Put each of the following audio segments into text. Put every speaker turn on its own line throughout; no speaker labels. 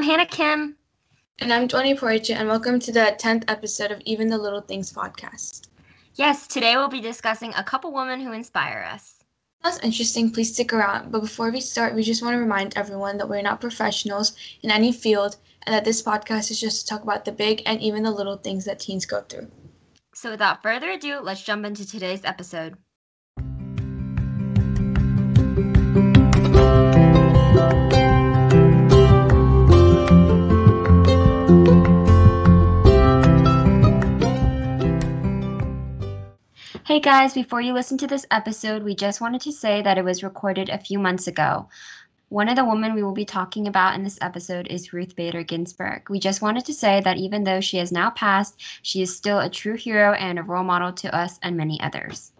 I'm Hannah Kim.
And I'm Tony Portia, and welcome to the 10th episode of Even the Little Things podcast.
Yes, today we'll be discussing a couple women who inspire us.
That's interesting. Please stick around. But before we start, we just want to remind everyone that we're not professionals in any field and that this podcast is just to talk about the big and even the little things that teens go through.
So, without further ado, let's jump into today's episode. Hey guys, before you listen to this episode, we just wanted to say that it was recorded a few months ago. One of the women we will be talking about in this episode is Ruth Bader Ginsburg. We just wanted to say that even though she has now passed, she is still a true hero and a role model to us and many others.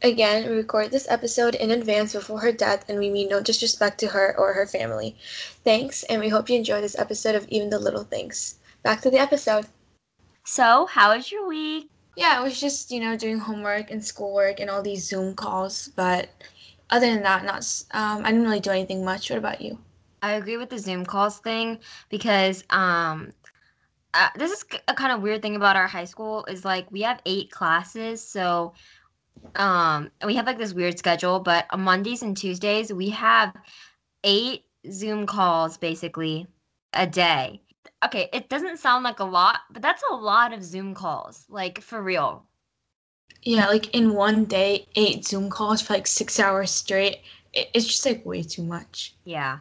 Again, we recorded this episode in advance before her death, and we mean no disrespect to her or her family. Thanks, and we hope you enjoy this episode of Even the Little Things. Back to the episode.
So, how was your week?
Yeah, it was just, you know, doing homework and schoolwork and all these Zoom calls. But other than that, not, um, I didn't really do anything much. What about you?
I agree with the Zoom calls thing because um, uh, this is a kind of weird thing about our high school is like we have eight classes. So um, we have like this weird schedule, but on Mondays and Tuesdays, we have eight Zoom calls basically a day okay, it doesn't sound like a lot, but that's a lot of Zoom calls, like for real.
Yeah, like in one day, eight Zoom calls for like six hours straight. It's just like way too much.
Yeah.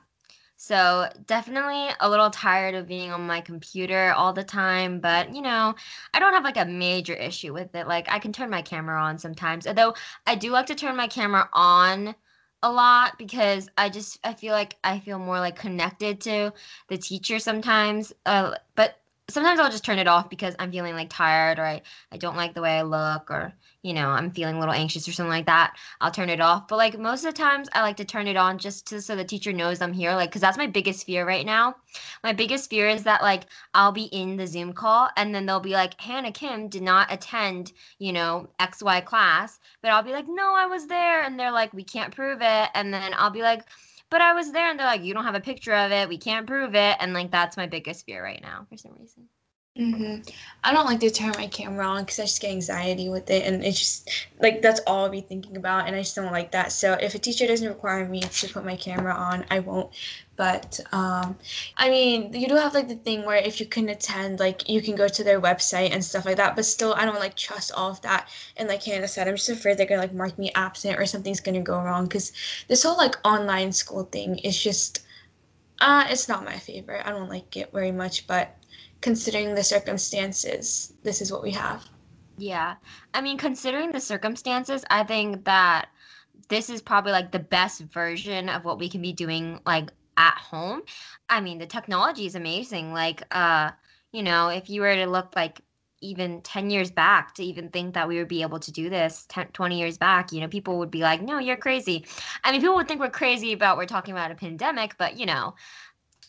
So definitely a little tired of being on my computer all the time, but you know, I don't have like a major issue with it. Like I can turn my camera on sometimes. Although I do like to turn my camera on a lot because I just I feel like I feel more like connected to the teacher sometimes. Uh, but sometimes I'll just turn it off because I'm feeling like tired or I, I don't like the way I look or you know I'm feeling a little anxious or something like that. I'll turn it off. But like most of the times I like to turn it on just to so the teacher knows I'm here. Like because that's my biggest fear right now. My biggest fear is that like I'll be in the Zoom call and then they'll be like Hannah Kim did not attend you know X Y class, but I'll be like no I was there and they're like we can't prove it and then I'll be like but I was there and they're like, you don't have a picture of it. We can't prove it. And like, that's my biggest fear right now for some reason.
Mm-hmm. I don't like to turn my camera on because I just get anxiety with it, and it's just like that's all I'll be thinking about, and I just don't like that. So if a teacher doesn't require me to put my camera on, I won't. But um, I mean, you do have like the thing where if you can attend, like you can go to their website and stuff like that. But still, I don't like trust all of that. And like Hannah said, I'm just afraid they're gonna like mark me absent or something's gonna go wrong because this whole like online school thing is just, uh, it's not my favorite. I don't like it very much, but considering the circumstances, this is what we have.
Yeah. I mean, considering the circumstances, I think that this is probably like the best version of what we can be doing like at home. I mean, the technology is amazing. Like uh, you know, if you were to look like even 10 years back to even think that we would be able to do this 10, 20 years back you know people would be like no you're crazy i mean people would think we're crazy about we're talking about a pandemic but you know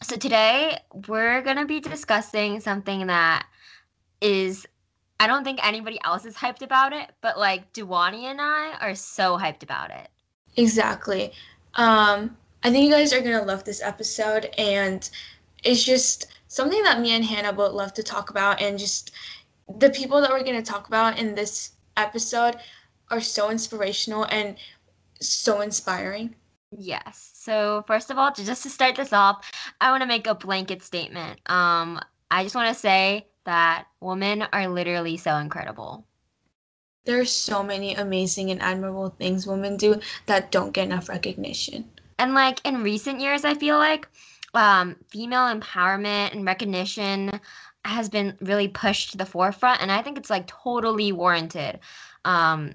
so today we're going to be discussing something that is I don't think anybody else is hyped about it, but like Duwani and I are so hyped about it.
Exactly. Um I think you guys are going to love this episode and it's just something that me and Hannah both love to talk about and just the people that we're going to talk about in this episode are so inspirational and so inspiring.
Yes. So first of all, just to start this off, I want to make a blanket statement. Um, I just want to say that women are literally so incredible.
There are so many amazing and admirable things women do that don't get enough recognition.
And like in recent years, I feel like um, female empowerment and recognition has been really pushed to the forefront, and I think it's like totally warranted. Um,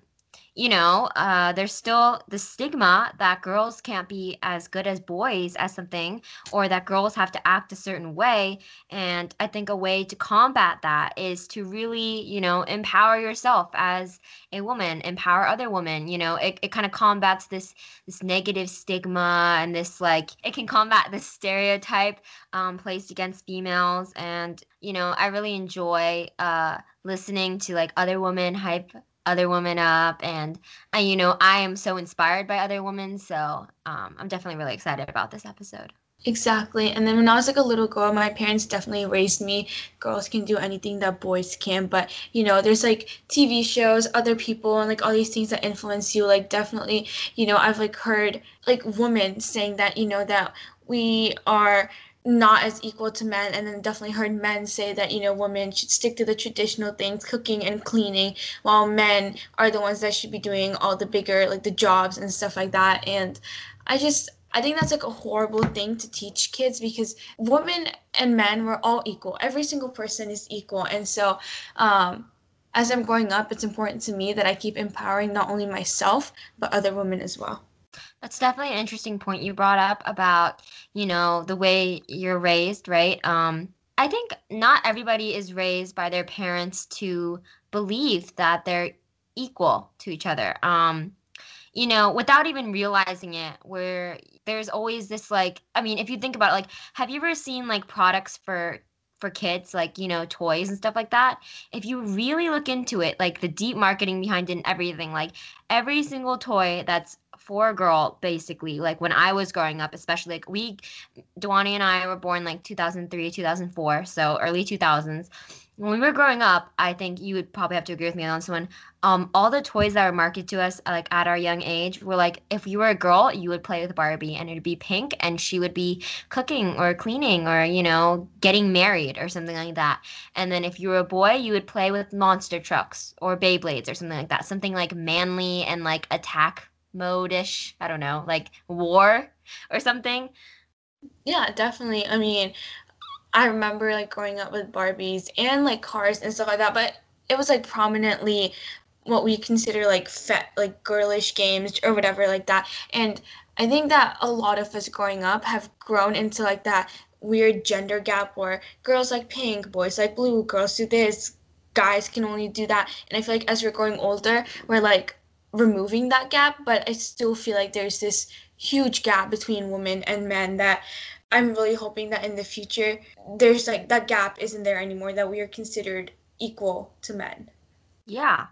you know, uh, there's still the stigma that girls can't be as good as boys as something, or that girls have to act a certain way. And I think a way to combat that is to really, you know, empower yourself as a woman, empower other women. You know, it, it kind of combats this this negative stigma and this like it can combat this stereotype um, placed against females. And you know, I really enjoy uh, listening to like other women hype other women up and I, you know i am so inspired by other women so um, i'm definitely really excited about this episode
Exactly. And then when I was like a little girl, my parents definitely raised me girls can do anything that boys can. But, you know, there's like TV shows, other people, and like all these things that influence you. Like, definitely, you know, I've like heard like women saying that, you know, that we are not as equal to men and then definitely heard men say that you know women should stick to the traditional things cooking and cleaning while men are the ones that should be doing all the bigger like the jobs and stuff like that and i just I think that's like a horrible thing to teach kids because women and men were all equal. Every single person is equal. And so, um, as I'm growing up, it's important to me that I keep empowering not only myself, but other women as well.
That's definitely an interesting point you brought up about, you know, the way you're raised, right? Um, I think not everybody is raised by their parents to believe that they're equal to each other. Um, you know, without even realizing it, where there's always this like, I mean, if you think about it, like, have you ever seen like products for for kids, like, you know, toys and stuff like that? If you really look into it, like the deep marketing behind it and everything, like every single toy that's for a girl, basically, like when I was growing up, especially like we, Dwani and I were born like 2003, 2004, so early 2000s when we were growing up, I think you would probably have to agree with me on this one. Um, all the toys that were marketed to us, like at our young age, were like if you were a girl, you would play with Barbie, and it'd be pink, and she would be cooking or cleaning or you know getting married or something like that. And then if you were a boy, you would play with monster trucks or Beyblades or something like that, something like manly and like attack mode ish. I don't know, like war or something.
Yeah, definitely. I mean, I remember like growing up with Barbies and like cars and stuff like that, but it was like prominently what we consider like fet like girlish games or whatever like that. And I think that a lot of us growing up have grown into like that weird gender gap where girls like pink, boys like blue, girls do this, guys can only do that. And I feel like as we're growing older, we're like removing that gap, but I still feel like there's this huge gap between women and men that I'm really hoping that in the future there's like that gap isn't there anymore that we are considered equal to men.
Yeah.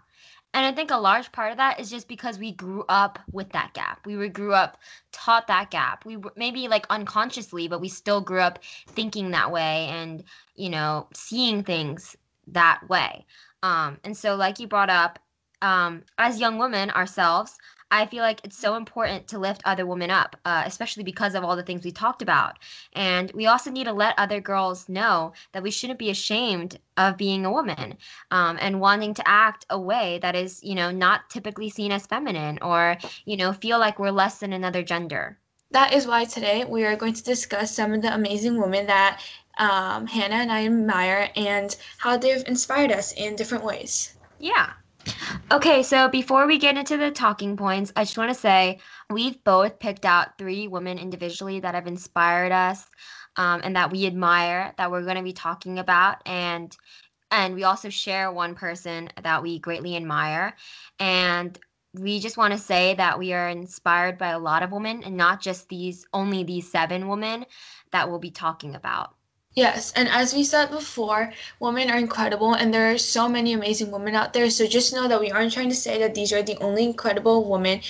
And I think a large part of that is just because we grew up with that gap. We were grew up taught that gap. We were maybe like unconsciously, but we still grew up thinking that way and, you know, seeing things that way. Um, and so like you brought up, um, as young women ourselves, I feel like it's so important to lift other women up, uh, especially because of all the things we talked about. And we also need to let other girls know that we shouldn't be ashamed of being a woman um, and wanting to act a way that is, you know, not typically seen as feminine or, you know, feel like we're less than another gender.
That is why today we are going to discuss some of the amazing women that um, Hannah and I admire and how they've inspired us in different ways.
Yeah. Okay, so before we get into the talking points, I just want to say we've both picked out three women individually that have inspired us um, and that we admire that we're going to be talking about. And and we also share one person that we greatly admire. And we just want to say that we are inspired by a lot of women and not just these only these seven women that we'll be talking about.
Yes, and as we said before, women are incredible and there are so many amazing women out there. So just know that we aren't trying to say that these are the only incredible women.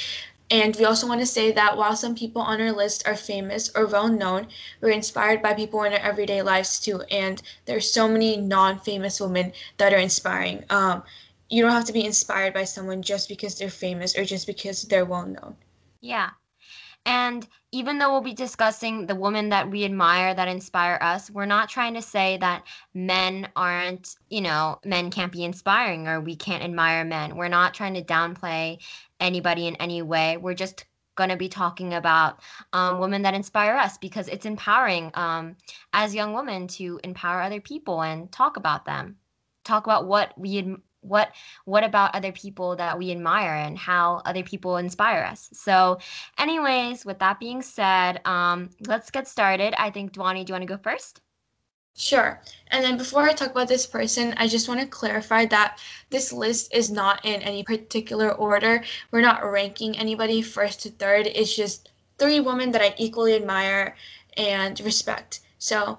And we also want to say that while some people on our list are famous or well known, we're inspired by people in our everyday lives too. And there's so many non-famous women that are inspiring. Um, you don't have to be inspired by someone just because they're famous or just because they're well known.
Yeah, and even though we'll be discussing the women that we admire that inspire us, we're not trying to say that men aren't, you know, men can't be inspiring or we can't admire men. We're not trying to downplay anybody in any way. We're just going to be talking about um, women that inspire us because it's empowering um, as young women to empower other people and talk about them talk about what we what what about other people that we admire and how other people inspire us so anyways with that being said um let's get started i think Dwani, do you want to go first
Sure. And then before I talk about this person, I just want to clarify that this list is not in any particular order. We're not ranking anybody first to third. It's just three women that I equally admire and respect. So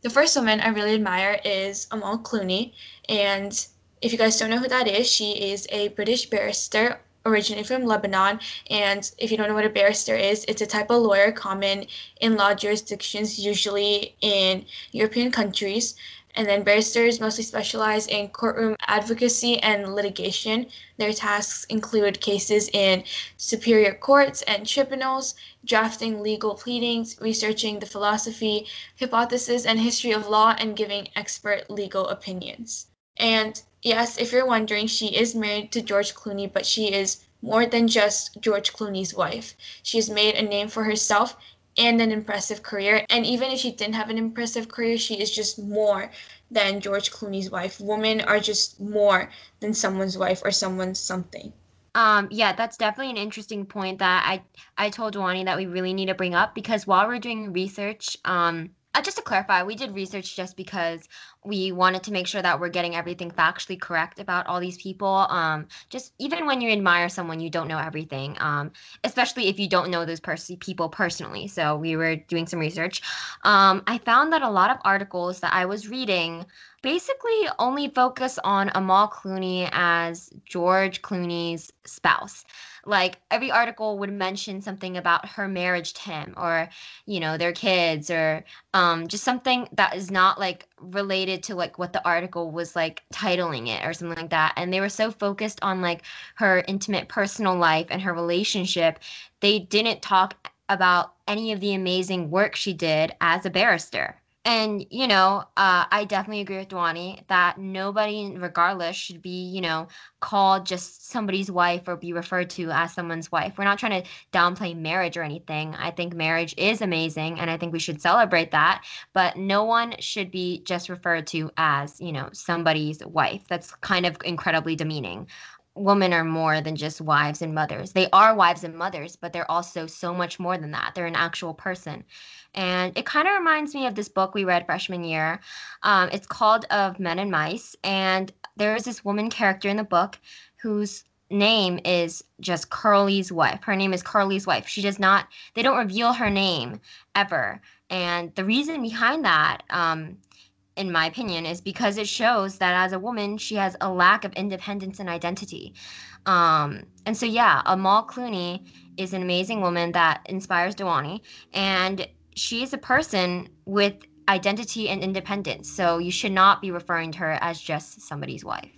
the first woman I really admire is Amal Clooney. And if you guys don't know who that is, she is a British barrister originally from Lebanon. And if you don't know what a barrister is, it's a type of lawyer common in law jurisdictions, usually in European countries. And then barristers mostly specialize in courtroom advocacy and litigation. Their tasks include cases in superior courts and tribunals, drafting legal pleadings, researching the philosophy, hypothesis, and history of law, and giving expert legal opinions. And yes, if you're wondering, she is married to George Clooney, but she is more than just George Clooney's wife. She has made a name for herself and an impressive career. And even if she didn't have an impressive career, she is just more than George Clooney's wife. Women are just more than someone's wife or someone's something.
Um, yeah, that's definitely an interesting point that I I told Dewani that we really need to bring up because while we're doing research, um, uh, just to clarify, we did research just because we wanted to make sure that we're getting everything factually correct about all these people. Um, just even when you admire someone, you don't know everything, um, especially if you don't know those pers- people personally. So we were doing some research. Um, I found that a lot of articles that I was reading basically only focus on Amal Clooney as George Clooney's spouse like every article would mention something about her marriage to him or you know their kids or um just something that is not like related to like what the article was like titling it or something like that. And they were so focused on like her intimate personal life and her relationship they didn't talk about any of the amazing work she did as a barrister and, you know, uh, I definitely agree with Duani that nobody, regardless, should be, you know, called just somebody's wife or be referred to as someone's wife. We're not trying to downplay marriage or anything. I think marriage is amazing and I think we should celebrate that. But no one should be just referred to as, you know, somebody's wife. That's kind of incredibly demeaning women are more than just wives and mothers. They are wives and mothers, but they're also so much more than that. They're an actual person. And it kind of reminds me of this book we read freshman year. Um, it's called Of Men and Mice. And there is this woman character in the book whose name is just Curly's wife. Her name is Curly's wife. She does not, they don't reveal her name ever. And the reason behind that, um, in my opinion, is because it shows that as a woman, she has a lack of independence and identity. Um, and so, yeah, Amal Clooney is an amazing woman that inspires Dewani. And she is a person with identity and independence. So you should not be referring to her as just somebody's wife.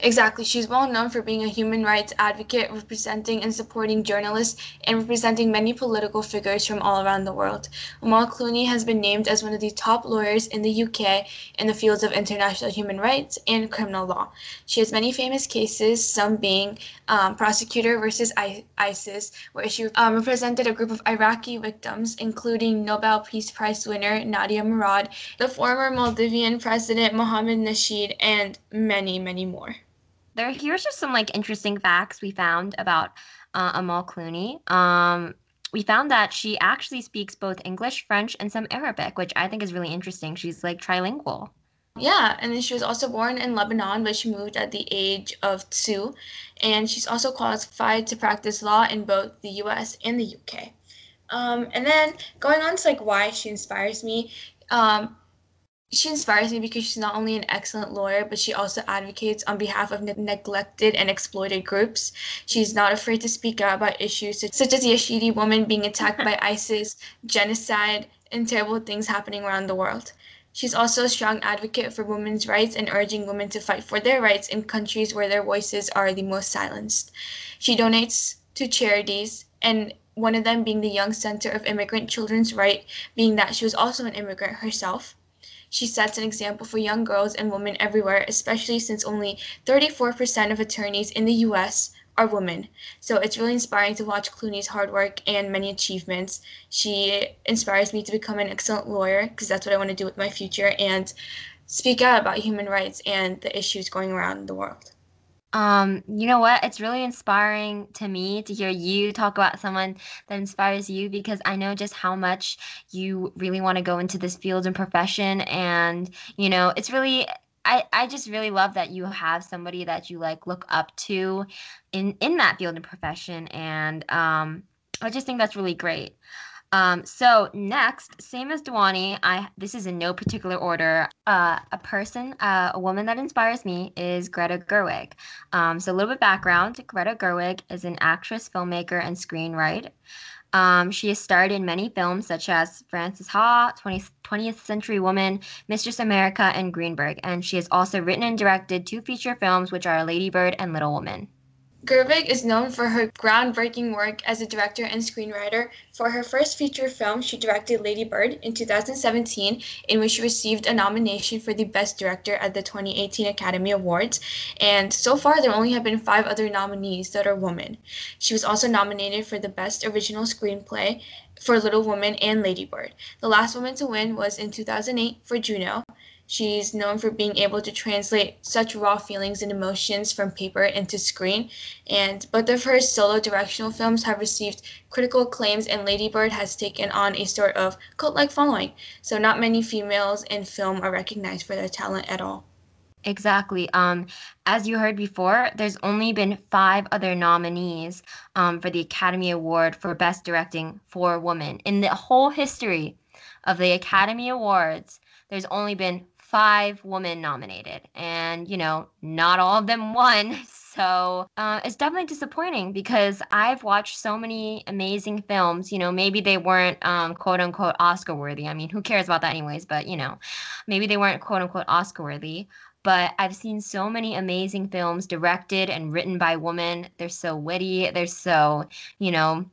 Exactly. She's well known for being a human rights advocate, representing and supporting journalists, and representing many political figures from all around the world. Amal Clooney has been named as one of the top lawyers in the UK in the fields of international human rights and criminal law. She has many famous cases, some being um, prosecutor versus I- ISIS, where she um, represented a group of Iraqi victims, including Nobel Peace Prize winner Nadia Murad, the former Maldivian president Mohamed Nasheed, and many, many more
there here's just some like interesting facts we found about uh, Amal Clooney. Um, we found that she actually speaks both English, French, and some Arabic, which I think is really interesting. She's like trilingual.
Yeah, and then she was also born in Lebanon, but she moved at the age of two. And she's also qualified to practice law in both the US and the UK. Um, and then going on to like why she inspires me, um, she inspires me because she's not only an excellent lawyer, but she also advocates on behalf of ne- neglected and exploited groups. She's not afraid to speak out about issues such as the Yazidi woman being attacked by ISIS, genocide, and terrible things happening around the world. She's also a strong advocate for women's rights and urging women to fight for their rights in countries where their voices are the most silenced. She donates to charities, and one of them being the Young Center of Immigrant Children's Right, being that she was also an immigrant herself. She sets an example for young girls and women everywhere, especially since only 34% of attorneys in the US are women. So it's really inspiring to watch Clooney's hard work and many achievements. She inspires me to become an excellent lawyer because that's what I want to do with my future and speak out about human rights and the issues going around the world.
Um, you know what? It's really inspiring to me to hear you talk about someone that inspires you because I know just how much you really want to go into this field and profession. And, you know, it's really I, I just really love that you have somebody that you like look up to in in that field and profession and um I just think that's really great. Um, so next, same as Dewani, I this is in no particular order. Uh, a person, uh, a woman that inspires me is Greta Gerwig. Um, so a little bit background: Greta Gerwig is an actress, filmmaker, and screenwriter. Um, she has starred in many films such as Frances Ha, 20th, 20th Century Woman, Mistress America, and Greenberg. And she has also written and directed two feature films, which are Lady Bird and Little Woman.
Gerwig is known for her groundbreaking work as a director and screenwriter. For her first feature film, she directed Lady Bird in 2017, in which she received a nomination for the Best Director at the 2018 Academy Awards. And so far, there only have been five other nominees that are women. She was also nominated for the Best Original Screenplay for Little Woman and Lady Bird. The last woman to win was in 2008 for Juno. She's known for being able to translate such raw feelings and emotions from paper into screen. And both of her solo directional films have received critical acclaims, and Lady Bird has taken on a sort of cult like following. So, not many females in film are recognized for their talent at all.
Exactly. Um, as you heard before, there's only been five other nominees um, for the Academy Award for Best Directing for Women in the whole history of the Academy Awards. There's only been five women nominated, and you know, not all of them won. So uh, it's definitely disappointing because I've watched so many amazing films. You know, maybe they weren't um, quote unquote Oscar worthy. I mean, who cares about that, anyways? But you know, maybe they weren't quote unquote Oscar worthy. But I've seen so many amazing films directed and written by women. They're so witty. They're so, you know,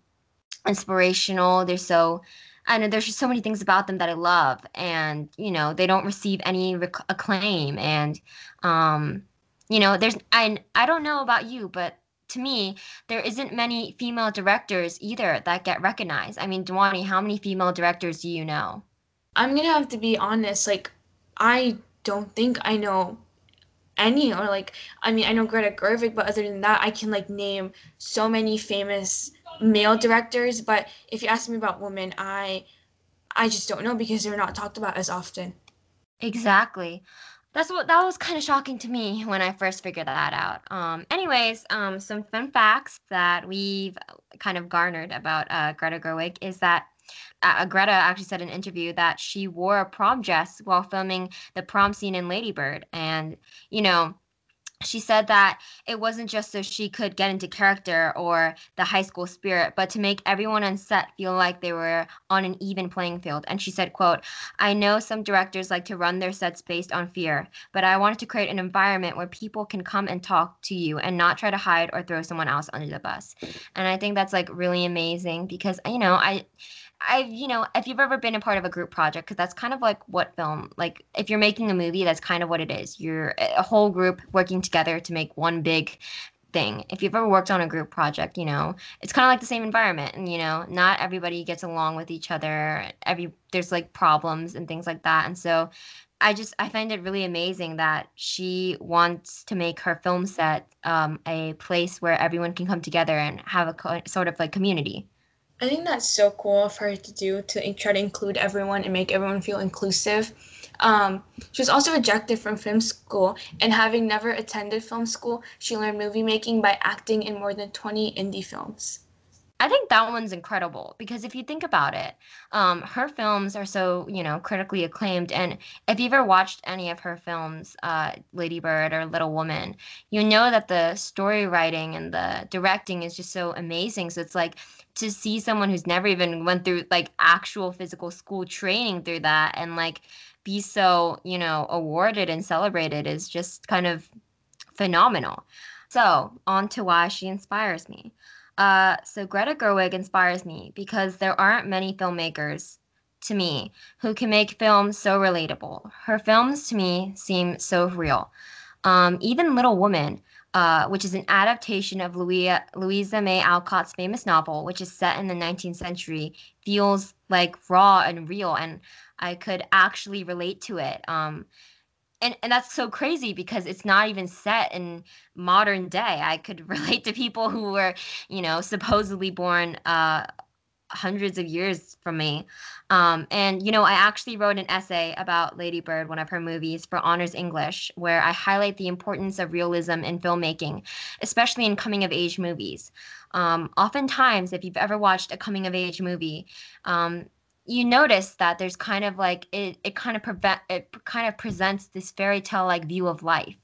inspirational. They're so and there's just so many things about them that I love, and you know they don't receive any rec- acclaim, and um, you know there's I I don't know about you, but to me there isn't many female directors either that get recognized. I mean, Dewani, how many female directors do you know?
I'm gonna have to be honest. Like, I don't think I know any or like I mean I know Greta Gerwig, but other than that, I can like name so many famous male directors, but if you ask me about women, I I just don't know because they're not talked about as often.
Exactly. That's what that was kind of shocking to me when I first figured that out. Um, anyways, um, some fun facts that we've kind of garnered about uh, Greta Gerwig is that uh, Greta actually said in an interview that she wore a prom dress while filming the prom scene in Lady Bird, and you know she said that it wasn't just so she could get into character or the high school spirit but to make everyone on set feel like they were on an even playing field. And she said quote i know some directors like to run their sets based on fear but i wanted to create an environment where people can come and talk to you and not try to hide or throw someone else under the bus. And i think that's like really amazing because you know i I've, you know, if you've ever been a part of a group project, because that's kind of like what film, like if you're making a movie, that's kind of what it is. You're a whole group working together to make one big thing. If you've ever worked on a group project, you know, it's kind of like the same environment, and you know, not everybody gets along with each other. Every there's like problems and things like that, and so I just I find it really amazing that she wants to make her film set um, a place where everyone can come together and have a co- sort of like community.
I think that's so cool of her to do to try to include everyone and make everyone feel inclusive. Um, she was also rejected from film school, and having never attended film school, she learned movie making by acting in more than 20 indie films.
I think that one's incredible because if you think about it, um, her films are so you know critically acclaimed, and if you've ever watched any of her films, uh, Lady Bird or Little Woman, you know that the story writing and the directing is just so amazing. So it's like to see someone who's never even went through like actual physical school training through that and like be so you know awarded and celebrated is just kind of phenomenal. So on to why she inspires me. Uh, so Greta Gerwig inspires me because there aren't many filmmakers to me who can make films so relatable. Her films to me seem so real. Um, even Little Woman, uh, which is an adaptation of Louisa, Louisa May Alcott's famous novel, which is set in the 19th century, feels like raw and real, and I could actually relate to it. Um, and and that's so crazy because it's not even set in modern day. I could relate to people who were, you know, supposedly born uh hundreds of years from me. Um, and, you know, I actually wrote an essay about Lady Bird, one of her movies, for Honors English, where I highlight the importance of realism in filmmaking, especially in coming of age movies. Um, oftentimes, if you've ever watched a coming of age movie, um, you notice that there's kind of like it, it kind of prevent it kind of presents this fairy tale like view of life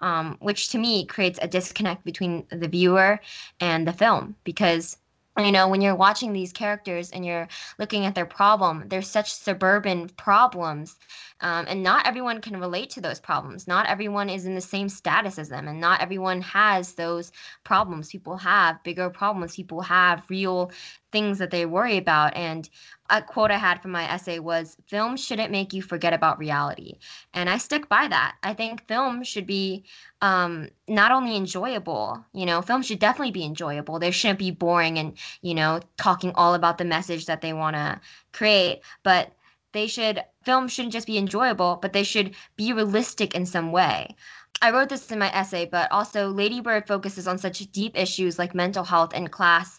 um, which to me creates a disconnect between the viewer and the film because you know when you're watching these characters and you're looking at their problem they're such suburban problems um, and not everyone can relate to those problems not everyone is in the same status as them and not everyone has those problems people have bigger problems people have real things that they worry about and a quote I had from my essay was film shouldn't make you forget about reality. And I stick by that. I think film should be um, not only enjoyable, you know, film should definitely be enjoyable. They shouldn't be boring and, you know, talking all about the message that they want to create, but they should film shouldn't just be enjoyable, but they should be realistic in some way. I wrote this in my essay, but also Lady Bird focuses on such deep issues like mental health and class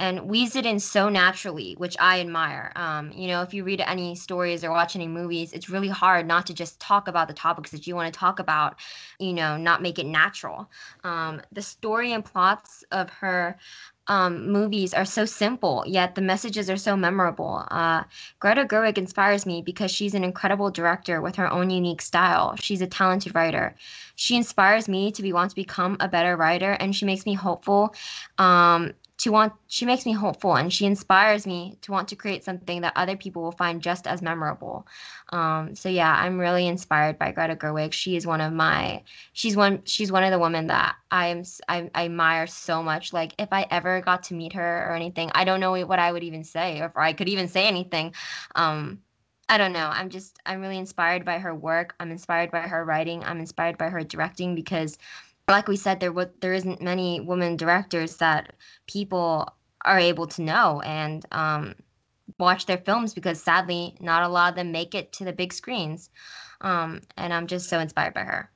and weaves it in so naturally, which I admire. Um, you know, if you read any stories or watch any movies, it's really hard not to just talk about the topics that you want to talk about, you know, not make it natural. Um, the story and plots of her um, movies are so simple, yet the messages are so memorable. Uh, Greta Gerwig inspires me because she's an incredible director with her own unique style. She's a talented writer. She inspires me to be want to become a better writer, and she makes me hopeful um, to want she makes me hopeful and she inspires me to want to create something that other people will find just as memorable um, so yeah i'm really inspired by greta gerwig she is one of my she's one she's one of the women that i am I, I admire so much like if i ever got to meet her or anything i don't know what i would even say or if i could even say anything um, I don't know. I'm just I'm really inspired by her work. I'm inspired by her writing. I'm inspired by her directing because like we said, there w- there isn't many women directors that people are able to know and um, watch their films because sadly, not a lot of them make it to the big screens. Um, and I'm just so inspired by her.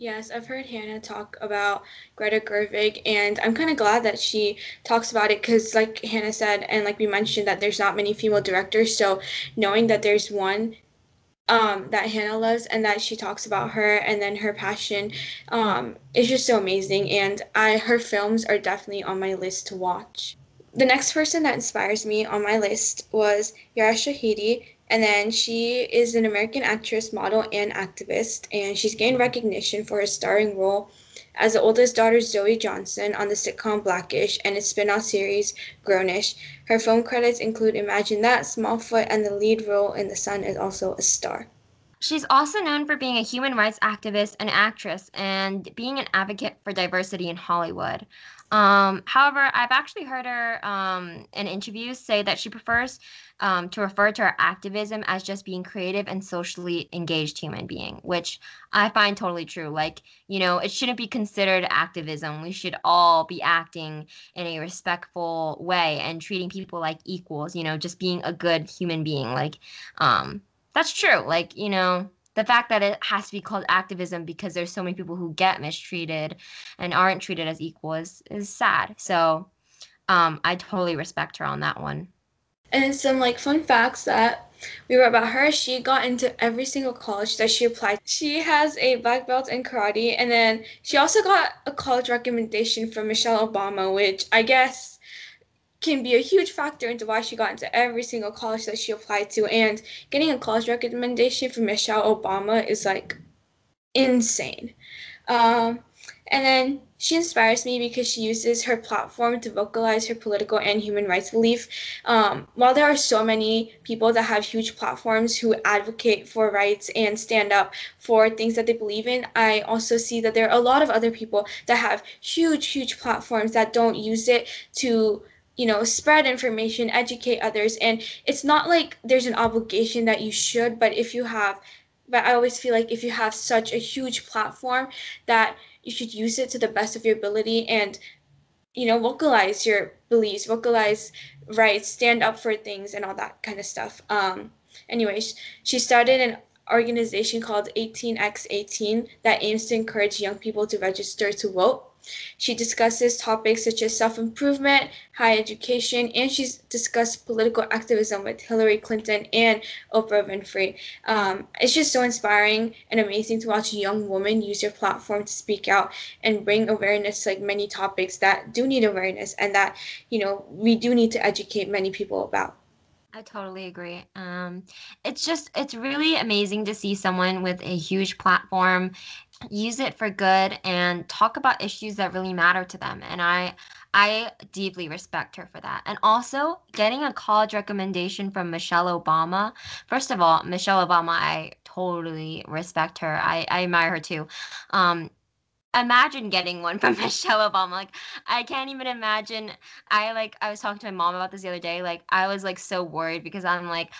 Yes, I've heard Hannah talk about Greta Gerwig, and I'm kind of glad that she talks about it because, like Hannah said, and like we mentioned, that there's not many female directors. So knowing that there's one um, that Hannah loves and that she talks about her and then her passion um, is just so amazing. And I her films are definitely on my list to watch. The next person that inspires me on my list was Yara Shahidi. And then she is an American actress, model, and activist. And she's gained recognition for her starring role as the oldest daughter Zoe Johnson on the sitcom Blackish and its spin-off series Grownish. Her film credits include Imagine That, Smallfoot, and the lead role in The Sun is also a star.
She's also known for being a human rights activist and actress and being an advocate for diversity in Hollywood. Um, however, I've actually heard her um, in interviews say that she prefers um, to refer to our activism as just being creative and socially engaged human being, which I find totally true. Like, you know, it shouldn't be considered activism. We should all be acting in a respectful way and treating people like equals, you know, just being a good human being. Like, um, that's true. Like, you know, the fact that it has to be called activism because there's so many people who get mistreated and aren't treated as equal is, is sad. So um, I totally respect her on that one.
And some like fun facts that we wrote about her. She got into every single college that she applied. To she has a black belt in karate, and then she also got a college recommendation from Michelle Obama, which I guess can be a huge factor into why she got into every single college that she applied to. And getting a college recommendation from Michelle Obama is like insane. Um, and then she inspires me because she uses her platform to vocalize her political and human rights belief. Um, while there are so many people that have huge platforms who advocate for rights and stand up for things that they believe in, I also see that there are a lot of other people that have huge, huge platforms that don't use it to you know spread information educate others and it's not like there's an obligation that you should but if you have but i always feel like if you have such a huge platform that you should use it to the best of your ability and you know vocalize your beliefs vocalize rights stand up for things and all that kind of stuff. Um anyways she started an organization called 18x18 that aims to encourage young people to register to vote She discusses topics such as self improvement, higher education, and she's discussed political activism with Hillary Clinton and Oprah Winfrey. Um, it's just so inspiring and amazing to watch a young woman use her platform to speak out and bring awareness to like many topics that do need awareness and that you know we do need to educate many people about.
I totally agree. Um, it's just, it's really amazing to see someone with a huge platform use it for good and talk about issues that really matter to them. And I, I deeply respect her for that. And also getting a college recommendation from Michelle Obama. First of all, Michelle Obama, I totally respect her. I, I admire her too. Um, imagine getting one from Michelle Obama. Like I can't even imagine. I like I was talking to my mom about this the other day. Like I was like so worried because I'm like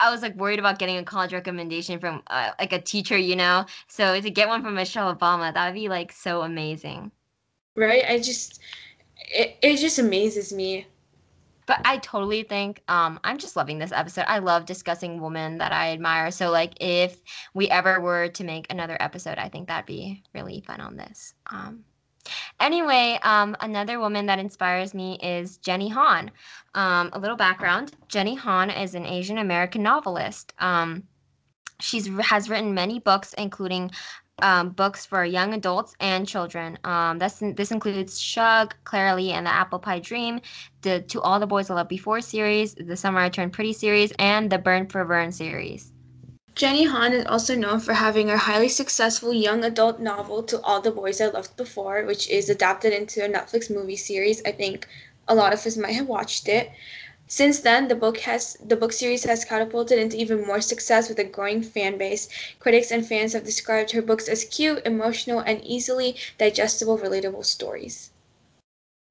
I was like worried about getting a college recommendation from uh, like a teacher, you know. So to get one from Michelle Obama, that would be like so amazing.
Right? I just it, it just amazes me
but I totally think um, I'm just loving this episode. I love discussing women that I admire. So like if we ever were to make another episode, I think that'd be really fun on this. Um, anyway, um, another woman that inspires me is Jenny Han. Um, a little background: Jenny Han is an Asian American novelist. Um, she's has written many books, including um, books for young adults and children. Um, this this includes Shug, Clara Lee, and the Apple Pie Dream, the To All the Boys I Loved Before series, the Summer I Turned Pretty series, and the Burn for Burn series.
Jenny Han is also known for having her highly successful young adult novel To All the Boys I Loved Before, which is adapted into a Netflix movie series. I think a lot of us might have watched it. Since then, the book has the book series has catapulted into even more success with a growing fan base. Critics and fans have described her books as cute, emotional, and easily digestible, relatable stories.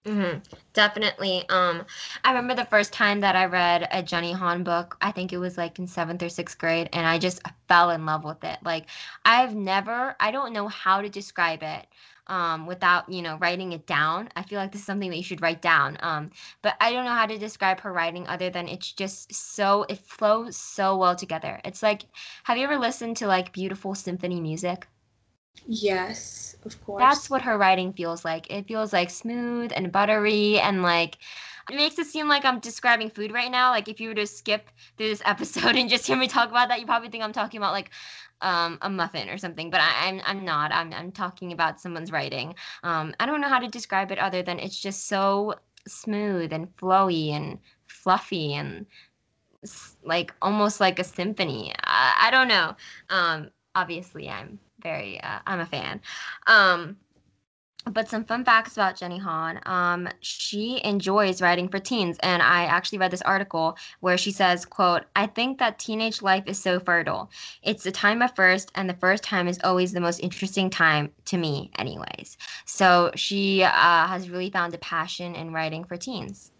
Mm-hmm. Definitely. Um, I remember the first time that I read a Jenny Han book. I think it was like in seventh or sixth grade, and I just fell in love with it. Like I've never, I don't know how to describe it um, without you know writing it down. I feel like this is something that you should write down. Um, but I don't know how to describe her writing other than it's just so it flows so well together. It's like, have you ever listened to like beautiful symphony music?
Yes, of course.
That's what her writing feels like. It feels like smooth and buttery and like it makes it seem like I'm describing food right now. Like if you were to skip through this episode and just hear me talk about that, you probably think I'm talking about like um, a muffin or something, but I, am I'm, I'm not. I'm I'm talking about someone's writing. Um, I don't know how to describe it other than it's just so smooth and flowy and fluffy and like almost like a symphony. I, I don't know. Um, obviously, I'm very uh, I'm a fan. Um, but some fun facts about Jenny Han. Um, she enjoys writing for teens, and I actually read this article where she says, "quote I think that teenage life is so fertile. It's the time of first, and the first time is always the most interesting time to me, anyways." So she uh, has really found a passion in writing for teens.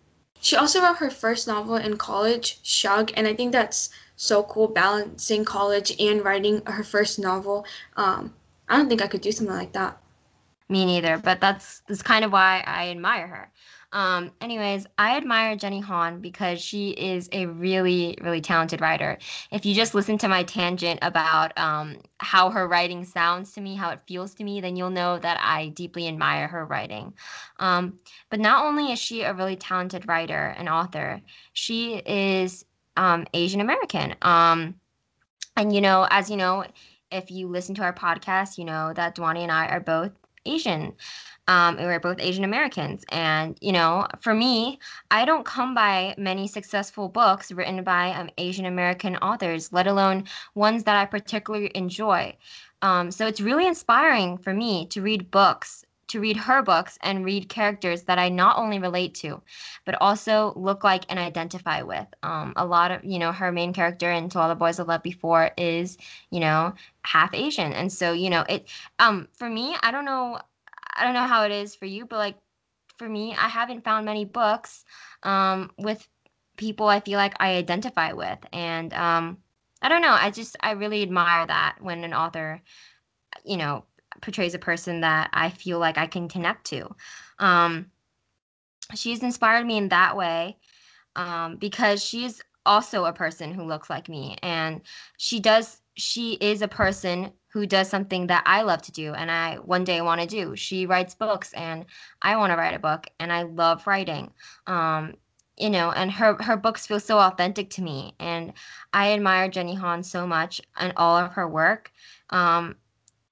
She also wrote her first novel in college, Shug, and I think that's so cool, balancing college and writing her first novel. Um, I don't think I could do something like that.
Me neither, but that's that's kind of why I admire her. Um, anyways, I admire Jenny Han because she is a really, really talented writer. If you just listen to my tangent about um, how her writing sounds to me, how it feels to me, then you'll know that I deeply admire her writing. Um, but not only is she a really talented writer and author, she is um, Asian American. Um, and, you know, as you know, if you listen to our podcast, you know that Dwani and I are both Asian. Um, we're both Asian Americans. And, you know, for me, I don't come by many successful books written by um, Asian American authors, let alone ones that I particularly enjoy. Um, so it's really inspiring for me to read books, to read her books and read characters that I not only relate to, but also look like and identify with. Um, a lot of, you know, her main character in To All the Boys I Loved Before is, you know, half Asian. And so, you know, it um for me, I don't know I don't know how it is for you, but like for me, I haven't found many books um with people I feel like I identify with. And um I don't know, I just I really admire that when an author you know portrays a person that I feel like I can connect to. Um she's inspired me in that way um because she's also a person who looks like me and she does she is a person who does something that I love to do and I one day want to do. She writes books and I want to write a book and I love writing. Um, you know, and her her books feel so authentic to me and I admire Jenny Han so much and all of her work. Um,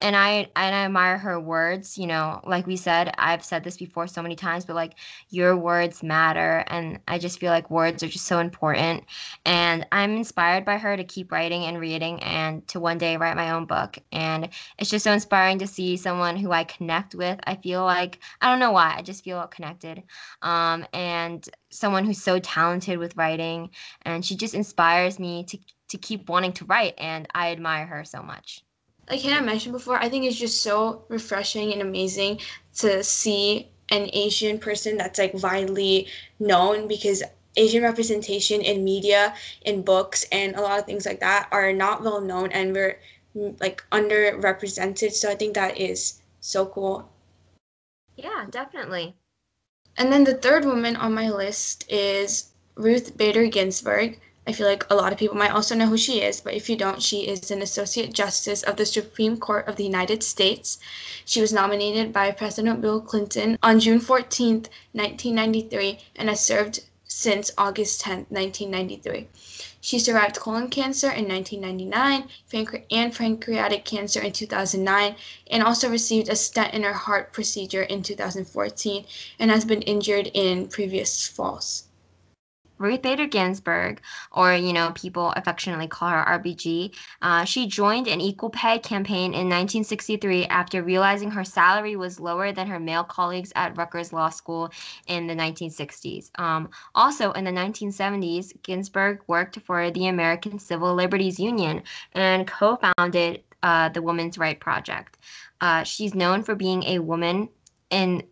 and I and I admire her words. You know, like we said, I've said this before so many times, but like your words matter, and I just feel like words are just so important. And I'm inspired by her to keep writing and reading, and to one day write my own book. And it's just so inspiring to see someone who I connect with. I feel like I don't know why, I just feel connected. Um, and someone who's so talented with writing, and she just inspires me to to keep wanting to write, and I admire her so much
like Hannah mentioned before, I think it's just so refreshing and amazing to see an Asian person that's like widely known because Asian representation in media, in books, and a lot of things like that are not well known and we're mm, like underrepresented. So I think that is so cool.
Yeah, definitely.
And then the third woman on my list is Ruth Bader Ginsburg. I feel like a lot of people might also know who she is, but if you don't, she is an Associate Justice of the Supreme Court of the United States. She was nominated by President Bill Clinton on June 14, 1993, and has served since August 10, 1993. She survived colon cancer in 1999 and pancreatic cancer in 2009, and also received a stent in her heart procedure in 2014, and has been injured in previous falls.
Ruth Bader Ginsburg, or you know, people affectionately call her RBG, uh, she joined an equal pay campaign in 1963 after realizing her salary was lower than her male colleagues at Rutgers Law School in the 1960s. Um, also, in the 1970s, Ginsburg worked for the American Civil Liberties Union and co-founded uh, the Women's Right Project. Uh, she's known for being a woman in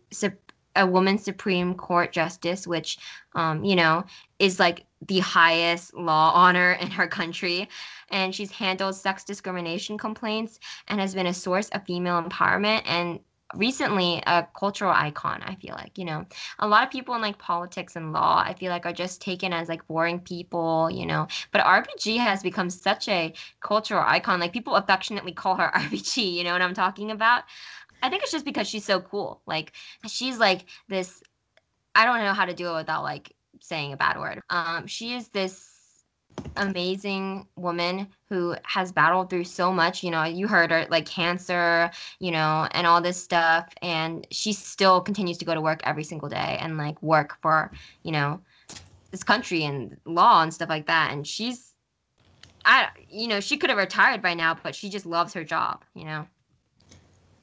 a woman Supreme Court justice, which, um, you know, is like the highest law honor in her country. And she's handled sex discrimination complaints and has been a source of female empowerment and recently a cultural icon i feel like you know. A lot of people in like politics and law i feel like are just taken as like boring people you know. But rbg has become such a cultural icon. Like people affectionately call her rbg you know what i'm talking about I think it's just because she's so cool. Like she's like this I don't know how to do it without like saying a bad word. Um she is this amazing woman who has battled through so much, you know, you heard her like cancer, you know, and all this stuff and she still continues to go to work every single day and like work for, you know, this country and law and stuff like that and she's I you know, she could have retired by now, but she just loves her job, you know.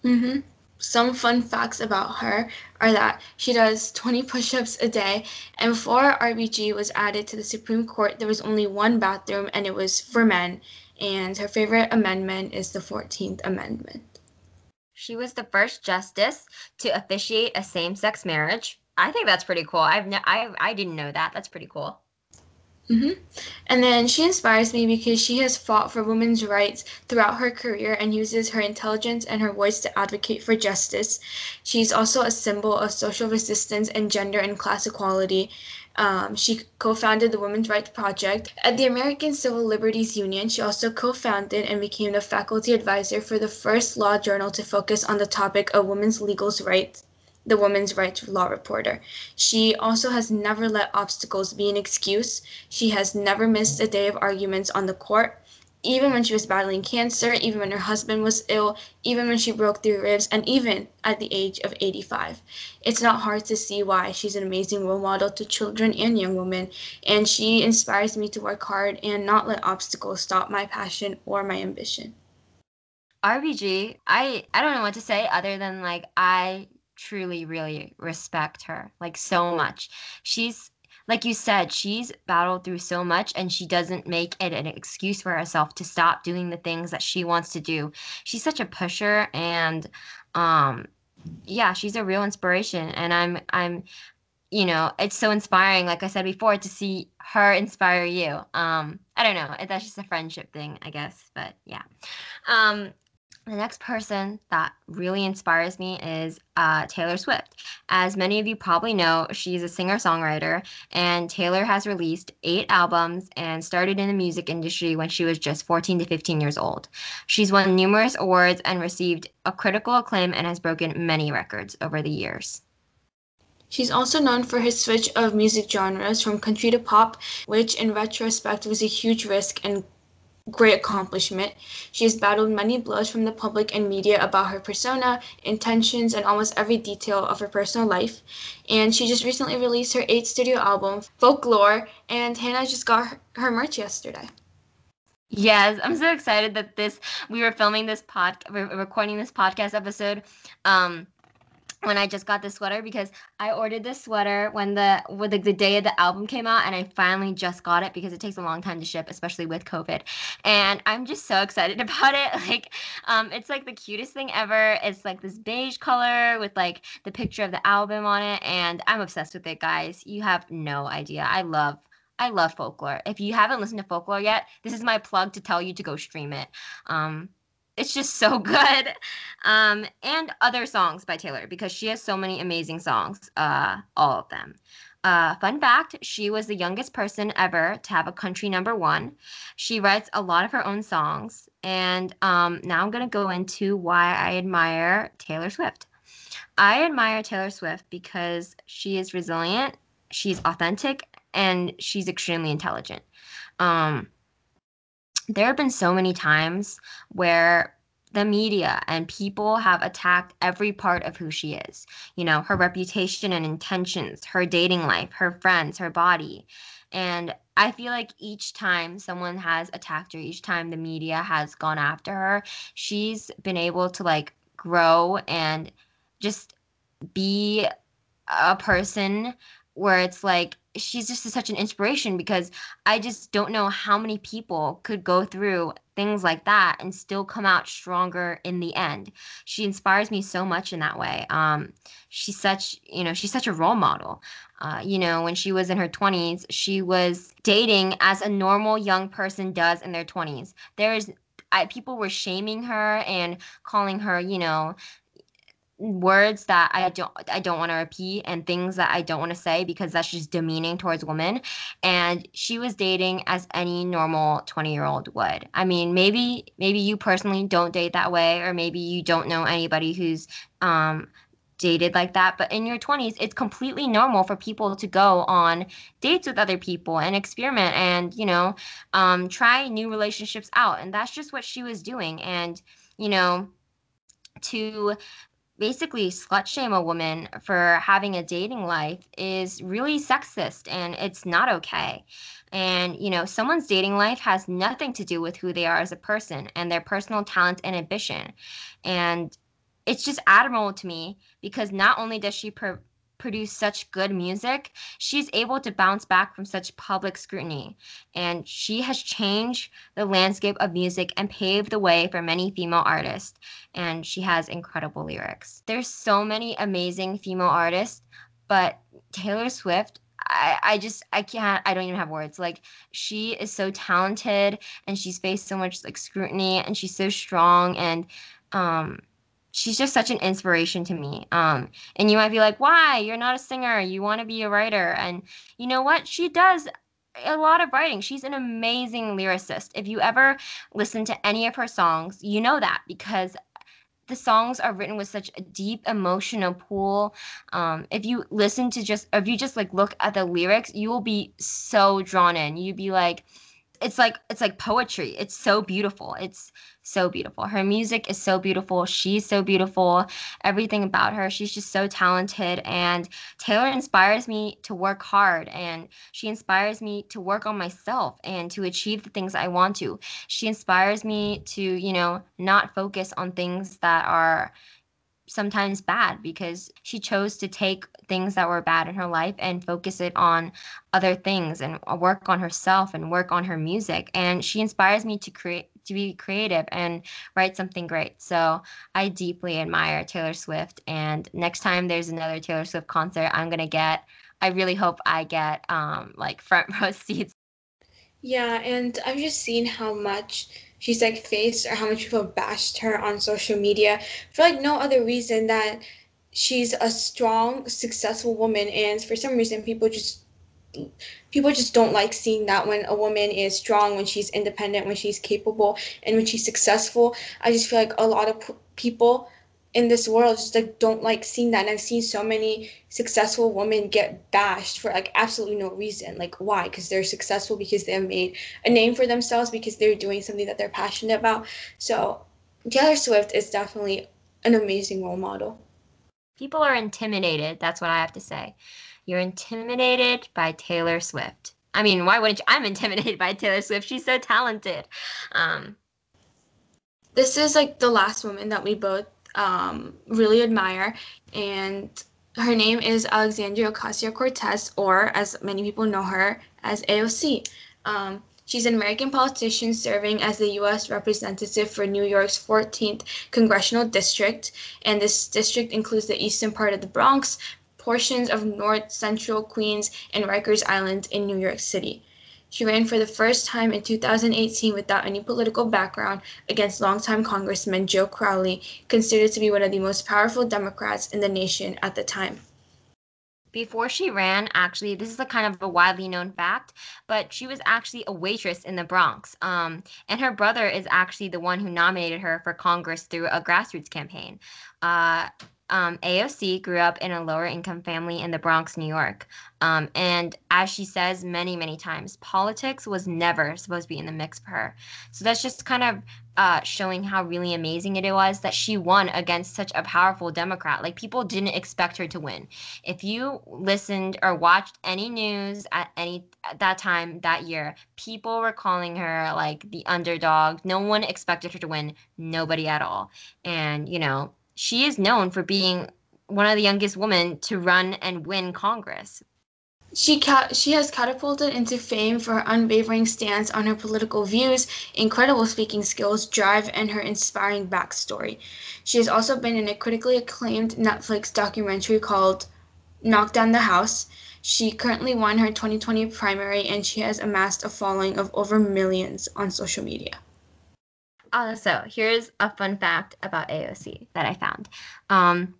Mm-hmm. Some fun facts about her are that she does 20 push ups a day, and before RBG was added to the Supreme Court, there was only one bathroom, and it was for men. And her favorite amendment is the 14th Amendment.
She was the first justice to officiate a same sex marriage. I think that's pretty cool. I've ne- I, I didn't know that. That's pretty cool.
Mm-hmm. And then she inspires me because she has fought for women's rights throughout her career and uses her intelligence and her voice to advocate for justice. She's also a symbol of social resistance and gender and class equality. Um, she co founded the Women's Rights Project. At the American Civil Liberties Union, she also co founded and became the faculty advisor for the first law journal to focus on the topic of women's legal rights the women's rights law reporter. She also has never let obstacles be an excuse. She has never missed a day of arguments on the court, even when she was battling cancer, even when her husband was ill, even when she broke through ribs, and even at the age of 85. It's not hard to see why she's an amazing role model to children and young women, and she inspires me to work hard and not let obstacles stop my passion or my ambition.
RBG, I I don't know what to say other than like I truly really respect her like so much. She's like you said, she's battled through so much and she doesn't make it an excuse for herself to stop doing the things that she wants to do. She's such a pusher and um yeah, she's a real inspiration and I'm I'm you know, it's so inspiring like I said before to see her inspire you. Um I don't know, that's just a friendship thing, I guess, but yeah. Um the next person that really inspires me is uh, Taylor Swift. As many of you probably know, she's a singer songwriter, and Taylor has released eight albums and started in the music industry when she was just 14 to 15 years old. She's won numerous awards and received a critical acclaim and has broken many records over the years.
She's also known for her switch of music genres from country to pop, which in retrospect was a huge risk and great accomplishment. She has battled many blows from the public and media about her persona, intentions, and almost every detail of her personal life. And she just recently released her eighth studio album, Folklore, and Hannah just got her, merch yesterday.
Yes, I'm so excited that this we were filming this pod, recording this podcast episode. Um, when I just got this sweater because I ordered this sweater when the with the, the, day of the album came out and I finally just got it because it takes a long time to ship especially with COVID. And I'm just so excited about it. Like um it's like the cutest thing ever. It's like this beige color with like the picture of the album on it and I'm obsessed with it guys. You have no idea. I love I love folklore. If you haven't listened to folklore yet, this is my plug to tell you to go stream it. Um, it's just so good. Um, and other songs by Taylor because she has so many amazing songs, uh, all of them. Uh, fun fact she was the youngest person ever to have a country number one. She writes a lot of her own songs. And um, now I'm going to go into why I admire Taylor Swift. I admire Taylor Swift because she is resilient, she's authentic, and she's extremely intelligent. Um, there have been so many times where the media and people have attacked every part of who she is. You know, her reputation and intentions, her dating life, her friends, her body. And I feel like each time someone has attacked her, each time the media has gone after her, she's been able to like grow and just be a person where it's like she's just such an inspiration because I just don't know how many people could go through things like that and still come out stronger in the end. She inspires me so much in that way. Um, she's such, you know, she's such a role model. Uh, you know, when she was in her 20s, she was dating as a normal young person does in their 20s. There's I, people were shaming her and calling her, you know, words that I don't I don't want to repeat and things that I don't want to say because that's just demeaning towards women. And she was dating as any normal 20-year-old would. I mean, maybe maybe you personally don't date that way or maybe you don't know anybody who's um dated like that but in your 20s it's completely normal for people to go on dates with other people and experiment and you know um, try new relationships out. And that's just what she was doing. And you know to basically slut shame a woman for having a dating life is really sexist and it's not okay. And, you know, someone's dating life has nothing to do with who they are as a person and their personal talent and ambition. And it's just admirable to me because not only does she per- produce such good music, she's able to bounce back from such public scrutiny. And she has changed the landscape of music and paved the way for many female artists. And she has incredible lyrics. There's so many amazing female artists, but Taylor Swift I, I just I can't I don't even have words. Like she is so talented and she's faced so much like scrutiny and she's so strong and um she's just such an inspiration to me. Um, and you might be like, why? You're not a singer. You want to be a writer. And you know what? She does a lot of writing. She's an amazing lyricist. If you ever listen to any of her songs, you know that because the songs are written with such a deep emotional pool. Um, if you listen to just, if you just like look at the lyrics, you will be so drawn in. You'd be like, it's like it's like poetry. It's so beautiful. It's so beautiful. Her music is so beautiful. She's so beautiful. Everything about her, she's just so talented. And Taylor inspires me to work hard and she inspires me to work on myself and to achieve the things I want to. She inspires me to, you know, not focus on things that are sometimes bad because she chose to take things that were bad in her life and focus it on other things and work on herself and work on her music. And she inspires me to create to be creative and write something great. So i deeply admire taylor swift. And next time there's another taylor swift concert i'm going to get i really hope i get um like front row seats.
Yeah and i've just seen how much she's like faced or how much people bashed her on social media for like no other reason that she's a strong, successful woman, and for some reason people just people just don't like seeing that when a woman is strong, when she's independent, when she's capable, and when she's successful. I just feel like a lot of people in this world just like don't like seeing that. And i've seen so many successful women get bashed for like absolutely no reason. Like why? Because they're successful because they have made a name for themselves because they're doing something that they're passionate about. So taylor swift is definitely an amazing role model.
People are intimidated. That's what i have to say. You're intimidated by taylor swift. I mean why wouldn't you? I'm intimidated by taylor swift. She's so talented. Um
this is like the last woman that we both um, really admire. And her name is Alexandria Ocasio Cortez, or as many people know her as AOC. Um, she's an American politician serving as the U.S. representative for New York's 14th congressional district. And this district includes the eastern part of the Bronx, portions of north central Queens, and Rikers Island in New York City. She ran for the first time in 2018 without any political background against longtime Congressman Joe Crowley, considered to be one of the most powerful Democrats in the nation at the time.
Before she ran, actually, this is a kind of a widely known fact, but she was actually a waitress in the Bronx. Um, and her brother is actually the one who nominated her for Congress through a grassroots campaign. Uh, um, AOC grew up in a lower income family in the Bronx, New York. Um, and as she says many, many times, politics was never supposed to be in the mix for her. So that's just kind of uh, showing how really amazing it was that she won against such a powerful Democrat. Like people didn't expect her to win. If you listened or watched any news at any at that time that year, people were calling her like the underdog. No one expected her to win. Nobody at all. And you know, she is known for being one of the youngest women to run and win Congress.
She, ca- she has catapulted into fame for her unwavering stance on her political views, incredible speaking skills, drive, and her inspiring backstory. She has also been in a critically acclaimed Netflix documentary called Knock Down the House. She currently won her 2020 primary and she has amassed a following of over millions on social media.
Also, here's a fun fact about AOC that I found. Um,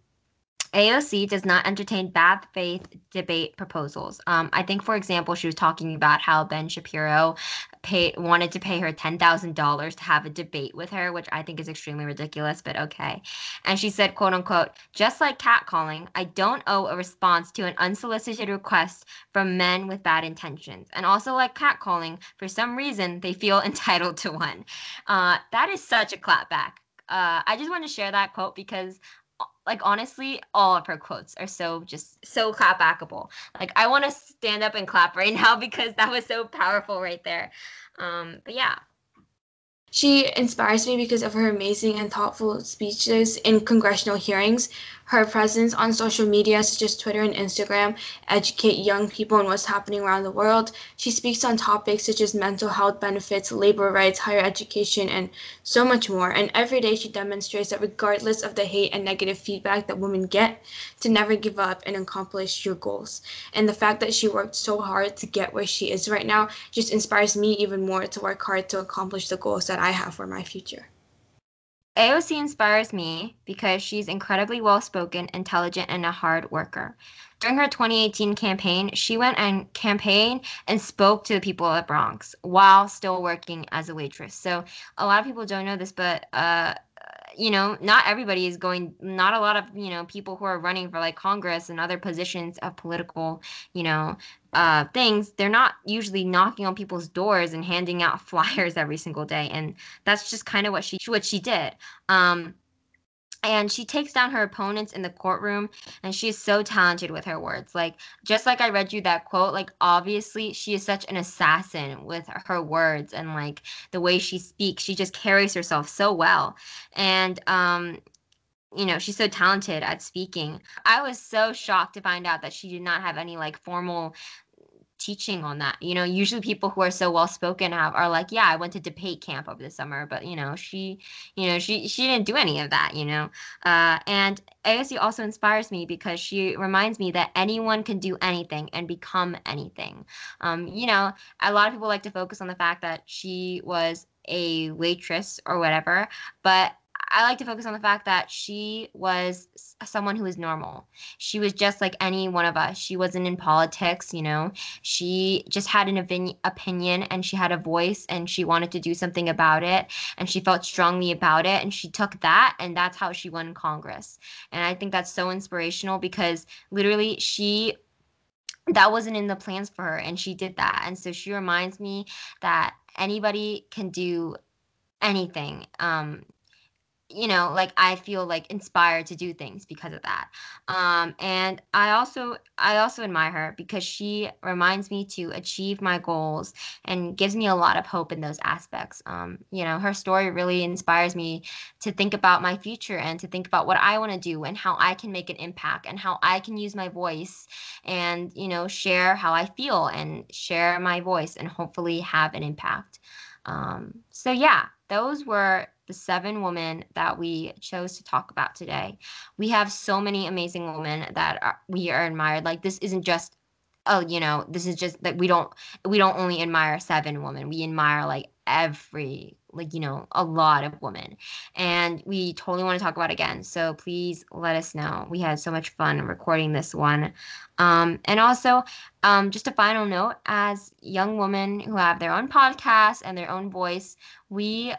AOC does not entertain bad faith debate proposals. Um, I think, for example, she was talking about how Ben Shapiro paid wanted to pay her ten thousand dollars to have a debate with her, which I think is extremely ridiculous, but okay. And she said, "quote unquote," just like catcalling, I don't owe a response to an unsolicited request from men with bad intentions, and also like catcalling, for some reason they feel entitled to one. Uh, that is such a clapback. Uh, I just want to share that quote because like honestly, all of her quotes are so just so clapbackable. Like I want to stand up and clap right now because that was so powerful right there. Um, but yeah,
she inspires me because of her amazing and thoughtful speeches in congressional hearings. Her presence on social media, such as Twitter and Instagram, educate young people on what's happening around the world. She speaks on topics such as mental health benefits, labor rights, higher education, and so much more. And every day she demonstrates that regardless of the hate and negative feedback that women get, to never give up and accomplish your goals. And the fact that she worked so hard to get where she is right now just inspires me even more to work hard to accomplish the goals that I have for my future.
AOC inspires me because she's incredibly well spoken, intelligent, and a hard worker. During her 2018 campaign, she went and campaigned and spoke to the people of Bronx while still working as a waitress. So a lot of people don't know this, but uh, you know, not everybody is going, not a lot of, you know, people who are running for like Congress and other positions of political, you know, uh, things, they're not usually knocking on people's doors and handing out flyers every single day. And that's just kind of what she, what she did. Um, and she takes down her opponents in the courtroom and she is so talented with her words. Like just like i read you that quote like obviously she is such an assassin with her words and like the way she speaks. She just carries herself so well. And um you know she's so talented at speaking. I was so shocked to find out that she did not have any like formal teaching on that. You know, usually people who are so well spoken have are like, yeah, I went to debate camp over the summer, but you know, she, you know, she she didn't do any of that. You know, uh, and AOC also inspires me because she reminds me that anyone can do anything and become anything. Um, you know, a lot of people like to focus on the fact that she was a waitress or whatever, but I like to focus on the fact that she was someone who was normal. She was just like any one of us. She wasn't in politics, you know. She just had an opinion and she had a voice and she wanted to do something about it and she felt strongly about it and she took that and that's how she won Congress. And I think that's so inspirational because literally she that wasn't in the plans for her and she did that. And so she reminds me that anybody can do anything um you know like i feel like inspired to do things because of that. Um and i also i also admire her because she reminds me to achieve my goals and gives me a lot of hope in those aspects. Um you know her story really inspires me to think about my future and to think about what i want to do and how i can make an impact and how i can use my voice and you know share how i feel and share my voice and hopefully have an impact. Um so yeah those were the seven women that we chose to talk about today. We have so many amazing women that are, we are admired. Like this isn't just oh, you know, this is just that we don't we don't only admire seven women. We admire like every like you know a lot of women and we totally want to talk about again so please let us know we had so much fun recording this one um, and also um, just a final note as young women who have their own podcast and their own voice we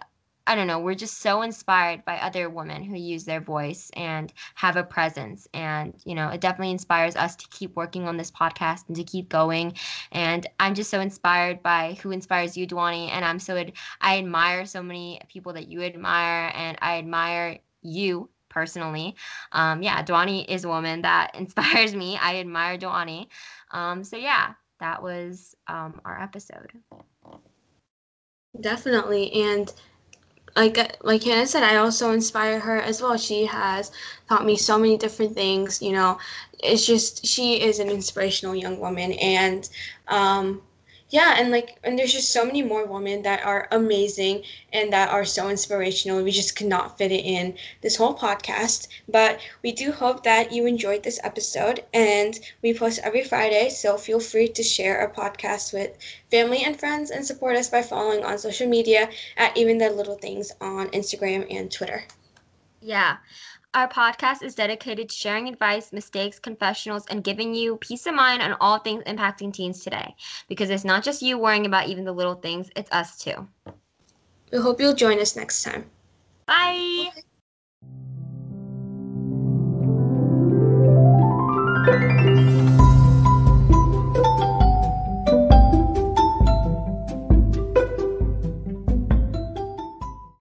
I don't know, we're just so inspired by other women who use their voice and have a presence. And, you know, it definitely inspires us to keep working on this podcast and to keep going. And I'm just so inspired by who inspires you, Dwani. And I'm so, I admire so many people that you admire, and I admire you personally. Um, yeah, Dwani is a woman that inspires me. I admire Dwani. Um, so, yeah, that was um, our episode.
Definitely. And like like Hannah said, I also inspire her as well. She has taught me so many different things. You know, it's just she is an inspirational young woman, and um, yeah and like and there's just so many more women that are amazing and that are so inspirational we just could not fit it in this whole podcast. But we do hope that you enjoyed this episode and we post every friday so feel free to share our podcast with family and friends and support us by following on social media at even the little things on instagram and twitter.
Yeah our podcast is dedicated to sharing advice, mistakes, confessionals, and giving you peace of mind on all things impacting teens today. Because it's not just you worrying about even the little things, it's us too.
We hope you'll join us next time.
Bye.